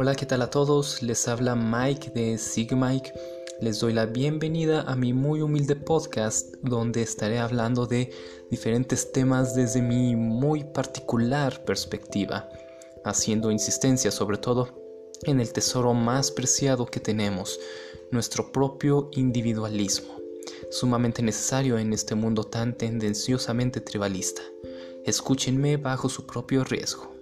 Hola, ¿qué tal a todos? Les habla Mike de Sigmike. Les doy la bienvenida a mi muy humilde podcast donde estaré hablando de diferentes temas desde mi muy particular perspectiva, haciendo insistencia sobre todo en el tesoro más preciado que tenemos, nuestro propio individualismo, sumamente necesario en este mundo tan tendenciosamente tribalista. Escúchenme bajo su propio riesgo.